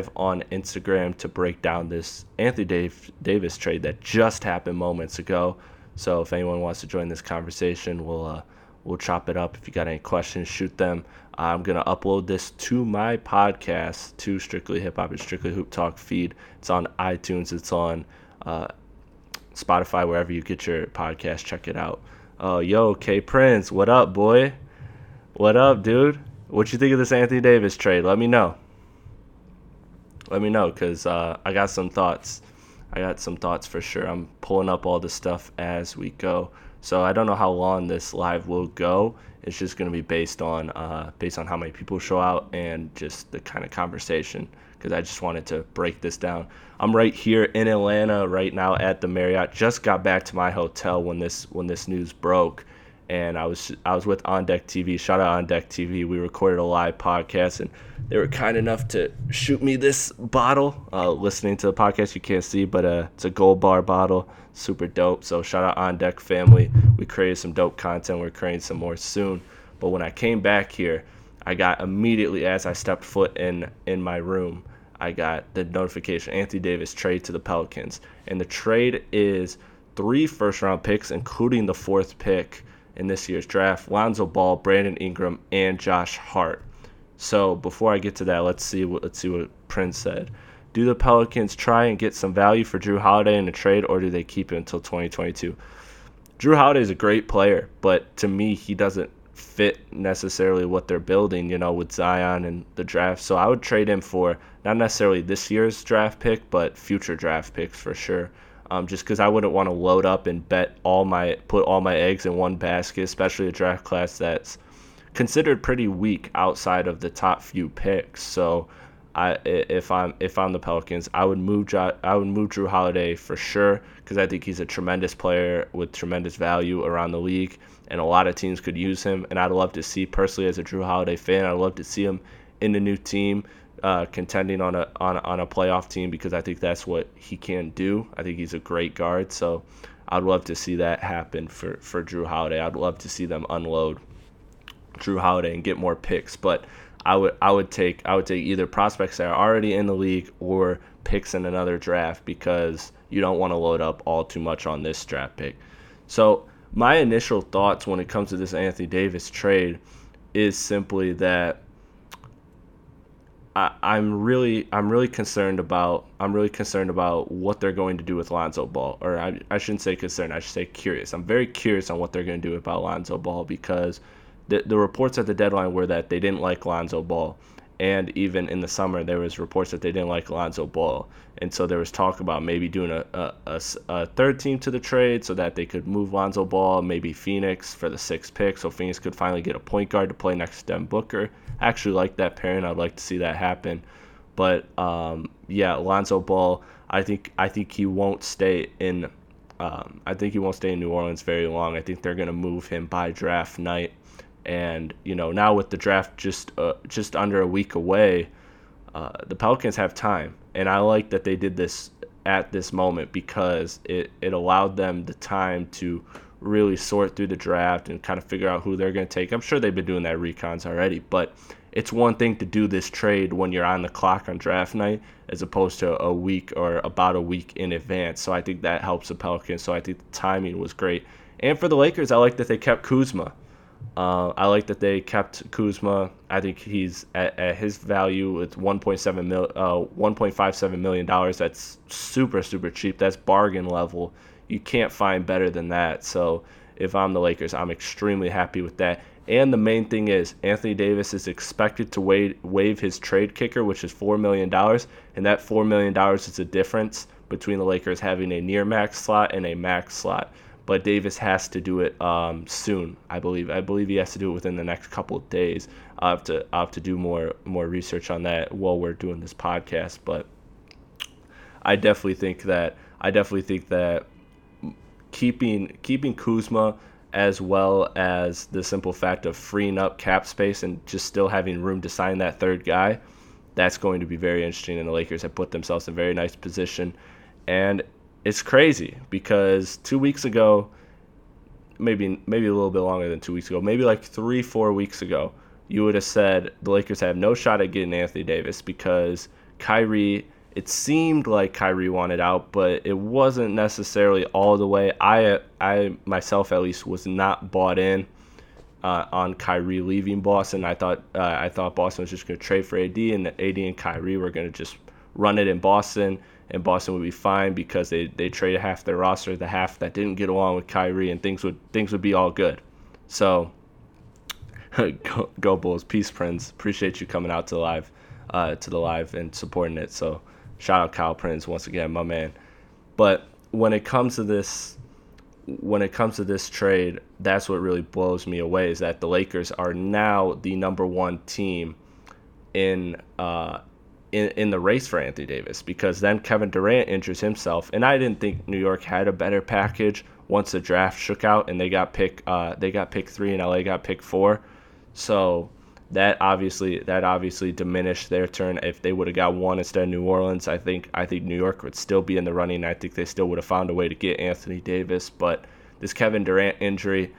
Live on Instagram to break down this Anthony Dave, Davis trade that just happened moments ago. So if anyone wants to join this conversation, we'll uh, we'll chop it up. If you got any questions, shoot them. I'm gonna upload this to my podcast, to Strictly Hip Hop and Strictly Hoop Talk feed. It's on iTunes. It's on uh, Spotify, wherever you get your podcast. Check it out. Oh, yo, K Prince, what up, boy? What up, dude? What you think of this Anthony Davis trade? Let me know. Let me know, cause uh, I got some thoughts. I got some thoughts for sure. I'm pulling up all the stuff as we go. So I don't know how long this live will go. It's just going to be based on uh, based on how many people show out and just the kind of conversation. Because I just wanted to break this down. I'm right here in Atlanta right now at the Marriott. Just got back to my hotel when this when this news broke, and I was I was with On Deck TV. Shout out On Deck TV. We recorded a live podcast, and they were kind enough to shoot me this bottle. Uh, listening to the podcast, you can't see, but uh, it's a gold bar bottle super dope. So shout out on deck family. We created some dope content. We're creating some more soon. But when I came back here, I got immediately as I stepped foot in in my room, I got the notification Anthony Davis trade to the Pelicans. And the trade is three first round picks, including the fourth pick in this year's draft, Lonzo Ball, Brandon Ingram, and Josh Hart. So before I get to that, let's see what let's see what Prince said. Do the Pelicans try and get some value for Jrue Holiday in a trade, or do they keep it until 2022? Jrue Holiday is a great player, but to me, he doesn't fit necessarily what they're building, you know, with Zion and the draft. So I would trade him for not necessarily this year's draft pick, but future draft picks for sure. Um, just because I wouldn't want to load up and bet all my put all my eggs in one basket, especially a draft class that's considered pretty weak outside of the top few picks. So I if I'm if I'm the Pelicans, I would move I would move Jrue Holiday for sure because I think he's a tremendous player with tremendous value around the league, and a lot of teams could use him. And I'd love to see personally as a Jrue Holiday fan, I'd love to see him in the new team. Uh, contending on a on on a playoff team because I think that's what he can do. I think he's a great guard, so I'd love to see that happen for for Jrue Holiday. I'd love to see them unload Jrue Holiday and get more picks, but I would I would take I would take either prospects that are already in the league or picks in another draft because you don't want to load up all too much on this draft pick. So my initial thoughts when it comes to this Anthony Davis trade is simply that I, I'm really I'm really concerned about I'm really concerned about what they're going to do with Lonzo Ball. Or I, I shouldn't say concerned, I should say curious. I'm very curious on what they're going to do about Lonzo Ball because – the, the reports at the deadline were that they didn't like Lonzo Ball. And even in the summer, there was reports that they didn't like Alonzo Ball, and so there was talk about maybe doing a, a, a, a third team to the trade so that they could move Lonzo Ball, maybe Phoenix for the sixth pick, so Phoenix could finally get a point guard to play next to Devin Booker. I actually like that pairing. I'd like to see that happen, but um, yeah, Lonzo Ball. I think I think he won't stay in. Um, I think he won't stay in New Orleans very long. I think they're gonna move him by draft night and you know now with the draft just uh, just under a week away, uh, the Pelicans have time, and I like that they did this at this moment because it it allowed them the time to really sort through the draft and kind of figure out who they're going to take. I'm sure they've been doing that recons already, but it's one thing to do this trade when you're on the clock on draft night as opposed to a week or about a week in advance. So I think that helps the Pelicans. So I think the timing was great. And for the Lakers, I like that they kept Kuzma. Uh, I like that they kept Kuzma. I think he's at, at his value. It's 1.7 mil, uh, 1.57 million dollars. That's super super cheap. That's bargain level. You can't find better than that. So if I'm the Lakers, I'm extremely happy with that. And the main thing is Anthony Davis is expected to waive, waive his trade kicker, which is four million dollars, and that four million dollars is the difference between the Lakers having a near max slot and a max slot but Davis has to do it um, soon. I believe. I believe he has to do it within the next couple of days. I have to I have to do more more research on that while we're doing this podcast. But I definitely think that I definitely think that keeping keeping Kuzma as well as the simple fact of freeing up cap space and just still having room to sign that third guy, that's going to be very interesting. And the Lakers have put themselves in a very nice position. And it's crazy because two weeks ago, maybe maybe a little bit longer than two weeks ago, maybe like three four weeks ago, you would have said the Lakers have no shot at getting Anthony Davis because Kyrie. It seemed like Kyrie wanted out, but it wasn't necessarily all the way. I, I myself at least was not bought in uh, on Kyrie leaving Boston. I thought uh, I thought Boston was just going to trade for AD, and that AD and Kyrie were going to just run it in Boston, and Boston would be fine because they they traded half their roster, the half that didn't get along with Kyrie, and things would things would be all good. So, go, go, Bulls, peace, Prince. Appreciate you coming out to the live, uh, to the live and supporting it. So, shout out Kyle Prince once again, my man. But when it comes to this when it comes to this trade, that's what really blows me away is that the Lakers are now the number one team in uh, in, in the race for Anthony Davis because then Kevin Durant injures himself, and I didn't think New York had a better package once the draft shook out and they got pick uh, they got pick three and LA got pick four, so that obviously that obviously diminished their turn. If they would have got one instead of New Orleans, I think I think New York would still be in the running. I think they still would have found a way to get Anthony Davis, but this Kevin Durant injury,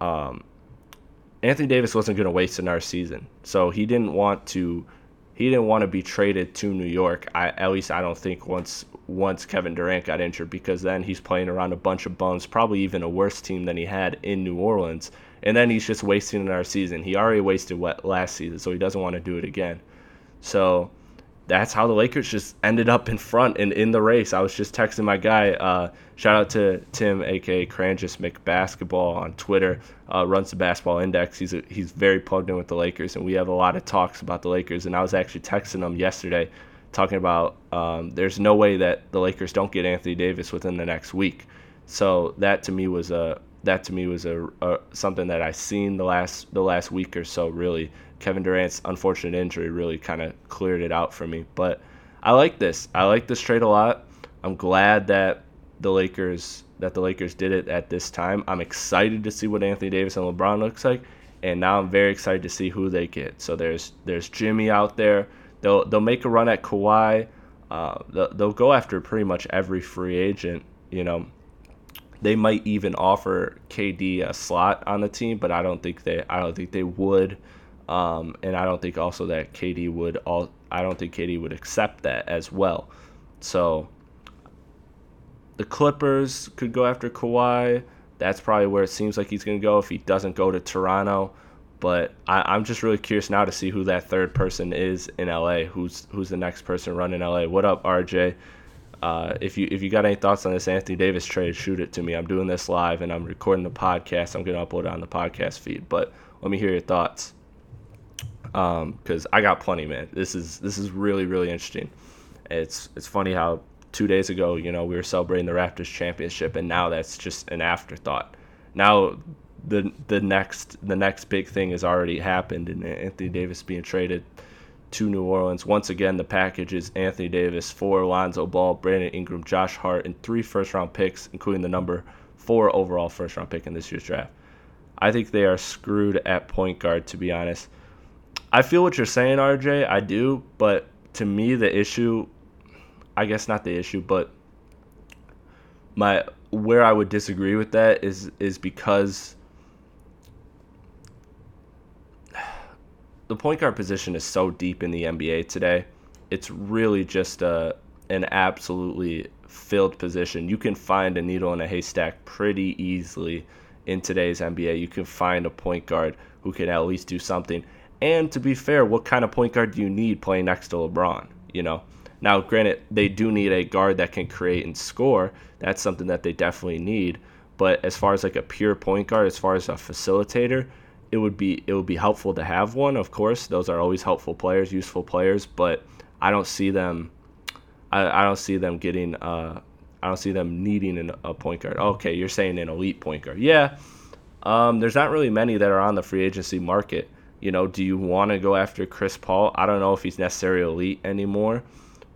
um, Anthony Davis wasn't going to waste another season, so he didn't want to he didn't want to be traded to New York. I, at least I don't think once once Kevin Durant got injured because then he's playing around a bunch of bums, probably even a worse team than he had in New Orleans and then he's just wasting another season. He already wasted what last season, so he doesn't want to do it again. So that's how the Lakers just ended up in front and in the race. I was just texting my guy. Uh, shout out to Tim, aka Cranjis McBasketball on Twitter. Uh, runs the Basketball Index. He's a, he's very plugged in with the Lakers, and we have a lot of talks about the Lakers. And I was actually texting him yesterday, talking about um, there's no way that the Lakers don't get Anthony Davis within the next week. So that to me was a that to me was a, a, something that I seen the last the last week or so. Really, Kevin Durant's unfortunate injury really kind of cleared it out for me. But I like this. I like this trade a lot. I'm glad that the Lakers that the Lakers did it at this time. I'm excited to see what Anthony Davis and LeBron looks like, and now I'm very excited to see who they get. So there's there's Jimmy out there. They'll they'll make a run at Kawhi. Uh, they'll, they'll go after pretty much every free agent. You know, they might even offer KD a slot on the team, but I don't think they I don't think they would. Um, and I don't think also that KD would all I don't think KD would accept that as well. So the Clippers could go after Kawhi. That's probably where it seems like he's going to go if he doesn't go to Toronto. But I, am just really curious now to see who that third person is in LA. Who's who's the next person running LA? What up, RJ? Uh, if you if you got any thoughts on this Anthony Davis trade, shoot it to me. I'm doing this live and I'm recording the podcast. I'm gonna upload it on the podcast feed. But let me hear your thoughts, because um, I got plenty, man. This is this is really really interesting. It's it's funny how two days ago, you know, we were celebrating the Raptors championship, and now that's just an afterthought. Now the the next the next big thing has already happened, and Anthony Davis being traded to New Orleans. Once again, the package is Anthony Davis, four Lonzo Ball, Brandon Ingram, Josh Hart, and three first round picks, including the number four overall first round pick in this year's draft. I think they are screwed at point guard, to be honest. I feel what you're saying, RJ. I do, but to me, the issue, I guess not the issue, but my where I would disagree with that is is because the point guard position is so deep in the NBA today. It's really just a an absolutely filled position. You can find a needle in a haystack pretty easily in today's NBA. You can find a point guard who can at least do something. And to be fair, what kind of point guard do you need playing next to LeBron? You know. Now, granted, they do need a guard that can create and score. That's something that they definitely need. But as far as like a pure point guard, as far as a facilitator, it would be it would be helpful to have one. Of course, those are always helpful players, useful players, but I don't see them. I, I don't see them getting. Uh, I don't see them needing an, a point guard. Okay, you're saying an elite point guard. Yeah, um, there's not really many that are on the free agency market. You know, do you want to go after Chris Paul? I don't know if he's necessarily elite anymore,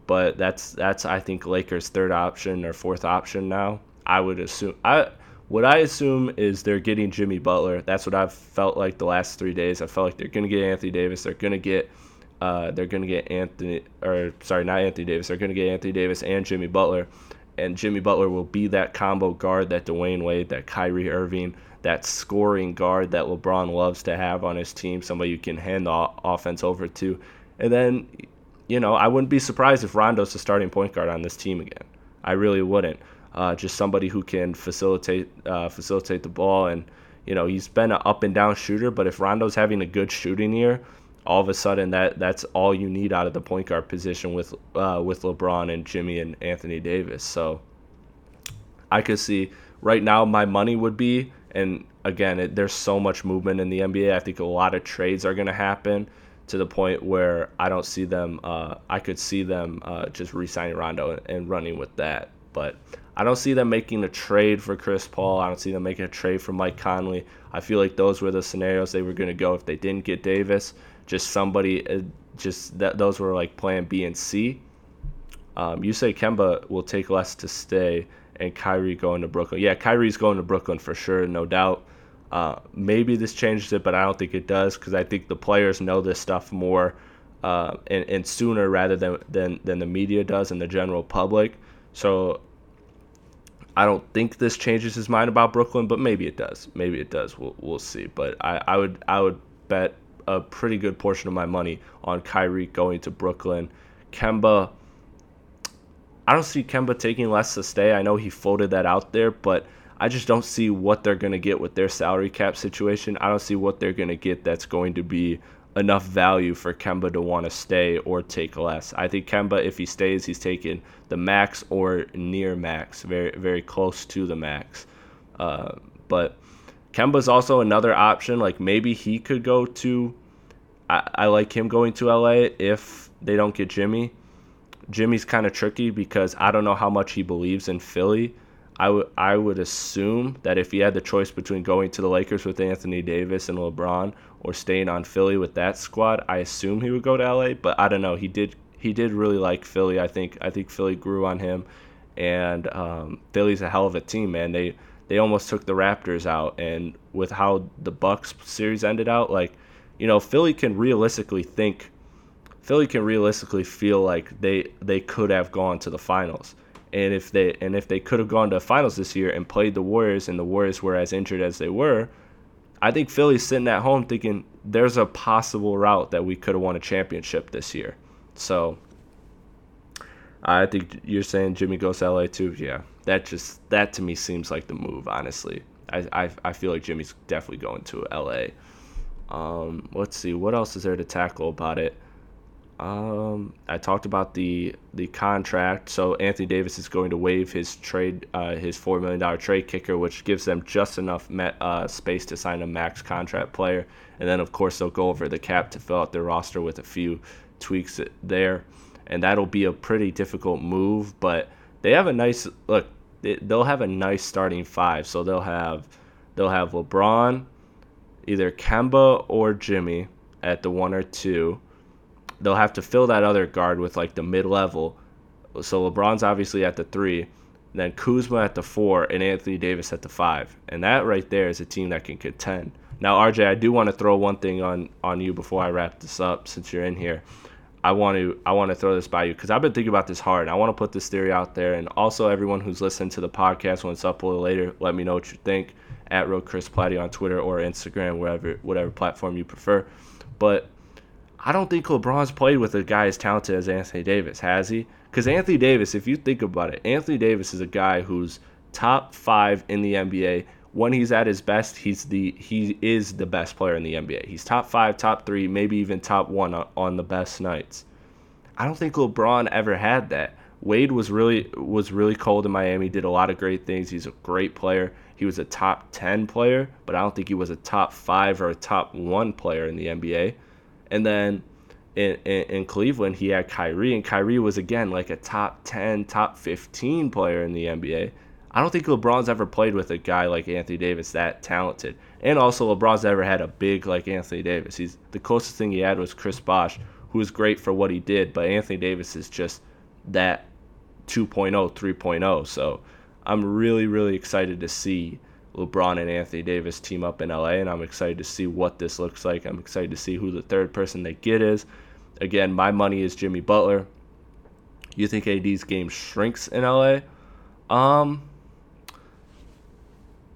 but that's that's I think Lakers' third option or fourth option now. I would assume. I what I assume is they're getting Jimmy Butler. That's what I've felt like the last three days. I felt like they're to get Anthony Davis. They're to get uh, they're to get Anthony or sorry, not Anthony Davis. They're to get Anthony Davis and Jimmy Butler, and Jimmy Butler will be that combo guard that Dwyane Wade, that Kyrie Irving, that scoring guard that LeBron loves to have on his team, somebody you can hand the offense over to. And then, you know, I wouldn't be surprised if Rondo's the starting point guard on this team again. I really wouldn't. Uh, just somebody who can facilitate uh, facilitate the ball, and you know he's been an up and down shooter. But if Rondo's having a good shooting year, all of a sudden that that's all you need out of the point guard position with uh, with LeBron and Jimmy and Anthony Davis. So I could see right now my money would be, and again, it, there's so much movement in the NBA. I think a lot of trades are going to happen to the point where I don't see them. Uh, I could see them uh, just re-signing Rondo and, running with that, but I don't see them making a trade for Chris Paul. I don't see them making a trade for Mike Conley. I feel like those were the scenarios they were going to go if they didn't get Davis. Just somebody, uh, just that those were like plan B and C. Um, you say Kemba will take less to stay and Kyrie going to Brooklyn. Yeah, Kyrie's going to Brooklyn for sure, no doubt. Uh, maybe this changes it, but I don't think it does because I think the players know this stuff more uh, and, and sooner rather than, than, than the media does and the general public. So I don't think this changes his mind about Brooklyn, but maybe it does. Maybe it does. We'll we'll see. But I, I would I would bet a pretty good portion of my money on Kyrie going to Brooklyn. Kemba I don't see Kemba taking less to stay. I know he floated that out there, but I just don't see what they're going to get with their salary cap situation. I don't see what they're going to get that's going to be enough value for Kemba to want to stay or take less. I think Kemba, if he stays, he's taking the max or near max, very very close to the max. Uh, but Kemba's also another option. Like maybe he could go to. I, I like him going to LA if they don't get Jimmy. Jimmy's kind of tricky because I don't know how much he believes in Philly. I would I would assume that if he had the choice between going to the Lakers with Anthony Davis and LeBron or staying on Philly with that squad, I assume he would go to LA. But I don't know. He did he did really like Philly. I think I think Philly grew on him, and um, Philly's a hell of a team, man. They they almost took the Raptors out, and with how the Bucks series ended out, like you know, Philly can realistically think. Philly can realistically feel like they they could have gone to the finals and if they and if they could have gone to the finals this year and played the Warriors and the Warriors were as injured as they were, I think Philly's sitting at home thinking there's a possible route that we could have won a championship this year. So I think you're saying Jimmy goes to LA too. Yeah, that just that to me seems like the move. Honestly, I I, I feel like Jimmy's definitely going to LA. Um, let's see what else is there to tackle about it. Um, I talked about the the contract. So Anthony Davis is going to waive his trade, uh, his four million dollar trade kicker, which gives them just enough met, uh, space to sign a max contract player. And then of course they'll go over the cap to fill out their roster with a few tweaks there, and that'll be a pretty difficult move. But they have a nice look. They'll have a nice starting five. So they'll have they'll have LeBron, either Kemba or Jimmy at the one or two they'll have to fill that other guard with like the mid level. So LeBron's obviously at the three, then Kuzma at the four, and Anthony Davis at the five. And that right there is a team that can contend. Now, RJ, I do want to throw one thing on on you before I wrap this up, since you're in here. I want to I want to throw this by you because I've been thinking about this hard. I want to put this theory out there, and also everyone who's listening to the podcast when it's up a little later, let me know what you think at Real Chris Platte on Twitter or Instagram, wherever whatever platform you prefer. But I don't think LeBron's played with a guy as talented as Anthony Davis, has he? Because Anthony Davis, if you think about it, Anthony Davis is a guy who's top five in the NBA. When he's at his best, he's the he is the best player in the NBA. He's top five, top three, maybe even top one on, on the best nights. I don't think LeBron ever had that. Wade was really was really cold in Miami. Did a lot of great things. He's a great player. He was a top ten player, but I don't think he was a top five or a top one player in the NBA. And then in, in, in, Cleveland, he had Kyrie, and Kyrie was again like a top 10, top 15 player in the NBA. I don't think LeBron's ever played with a guy like Anthony Davis that talented. And also, LeBron's never had a big like Anthony Davis. He's the closest thing he had was Chris Bosh, who was great for what he did, but Anthony Davis is just that 2.0, 3.0. So I'm really, really excited to see LeBron and Anthony Davis team up in LA, and I'm excited to see what this looks like. I'm excited to see who the third person they get is. Again, my money is Jimmy Butler. You think AD's game shrinks in LA? Um.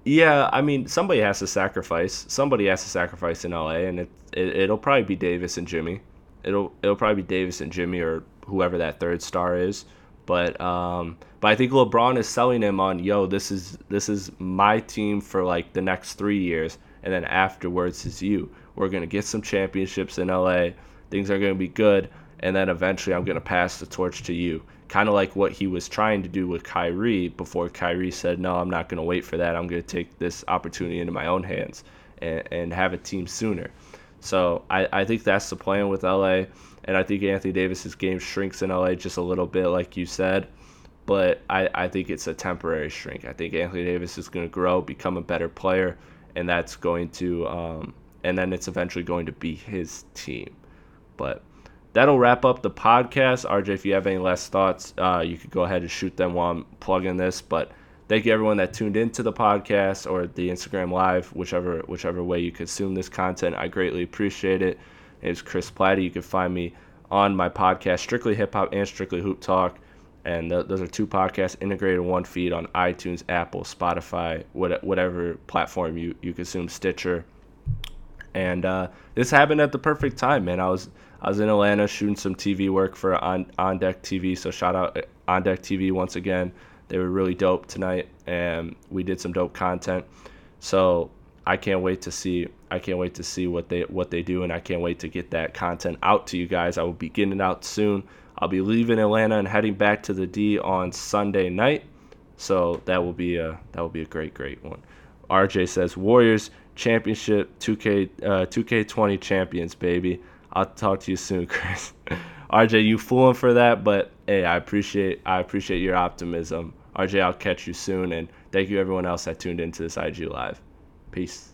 Yeah, I mean, somebody has to sacrifice. Somebody has to sacrifice in LA, and it, it it'll probably be Davis and Jimmy. It'll it'll probably be Davis and Jimmy or whoever that third star is. But um, but I think LeBron is selling him on, yo, this is this is my team for like the next three years, and then afterwards is you. We're gonna get some championships in LA. Things are gonna be good, and then eventually I'm gonna pass the torch to you kind of like what he was trying to do with Kyrie before Kyrie said, "No, I'm not to wait for that. I'm to take this opportunity into my own hands and, and have a team sooner." So I, I think that's the plan with LA, and I think Anthony Davis's game shrinks in LA just a little bit, like you said. But I, I think it's a temporary shrink. I think Anthony Davis is going to grow, become a better player, and that's going to, um, and then it's eventually going to be his team. But that'll wrap up the podcast. RJ, if you have any last thoughts, uh, you could go ahead and shoot them while I'm plugging this. But thank you everyone that tuned into the podcast or the Instagram live, whichever whichever way you consume this content. I greatly appreciate it. It's Chris Platte. You can find me on my podcast, Strictly Hip Hop and Strictly Hoop Talk. And th- those are two podcasts integrated in one feed on iTunes, Apple, Spotify, what, whatever platform you, you consume, Stitcher. And uh, this happened at the perfect time, man. I was I was in Atlanta shooting some TV work for on on deck TV. So shout out uh, on deck TV once again. They were really dope tonight, and we did some dope content. So I can't wait to see I can't wait to see what they what they do, and I can't wait to get that content out to you guys. I will be getting it out soon. I'll be leaving Atlanta and heading back to the D on Sunday night, so that will be a that will be a great great one. RJ says Warriors championship 2K uh, 2K20 champions baby. I'll talk to you soon, Chris. RJ, you fooling for that, but hey, I appreciate I appreciate your optimism. RJ, I'll catch you soon, and thank you everyone else that tuned into this IG live. Peace.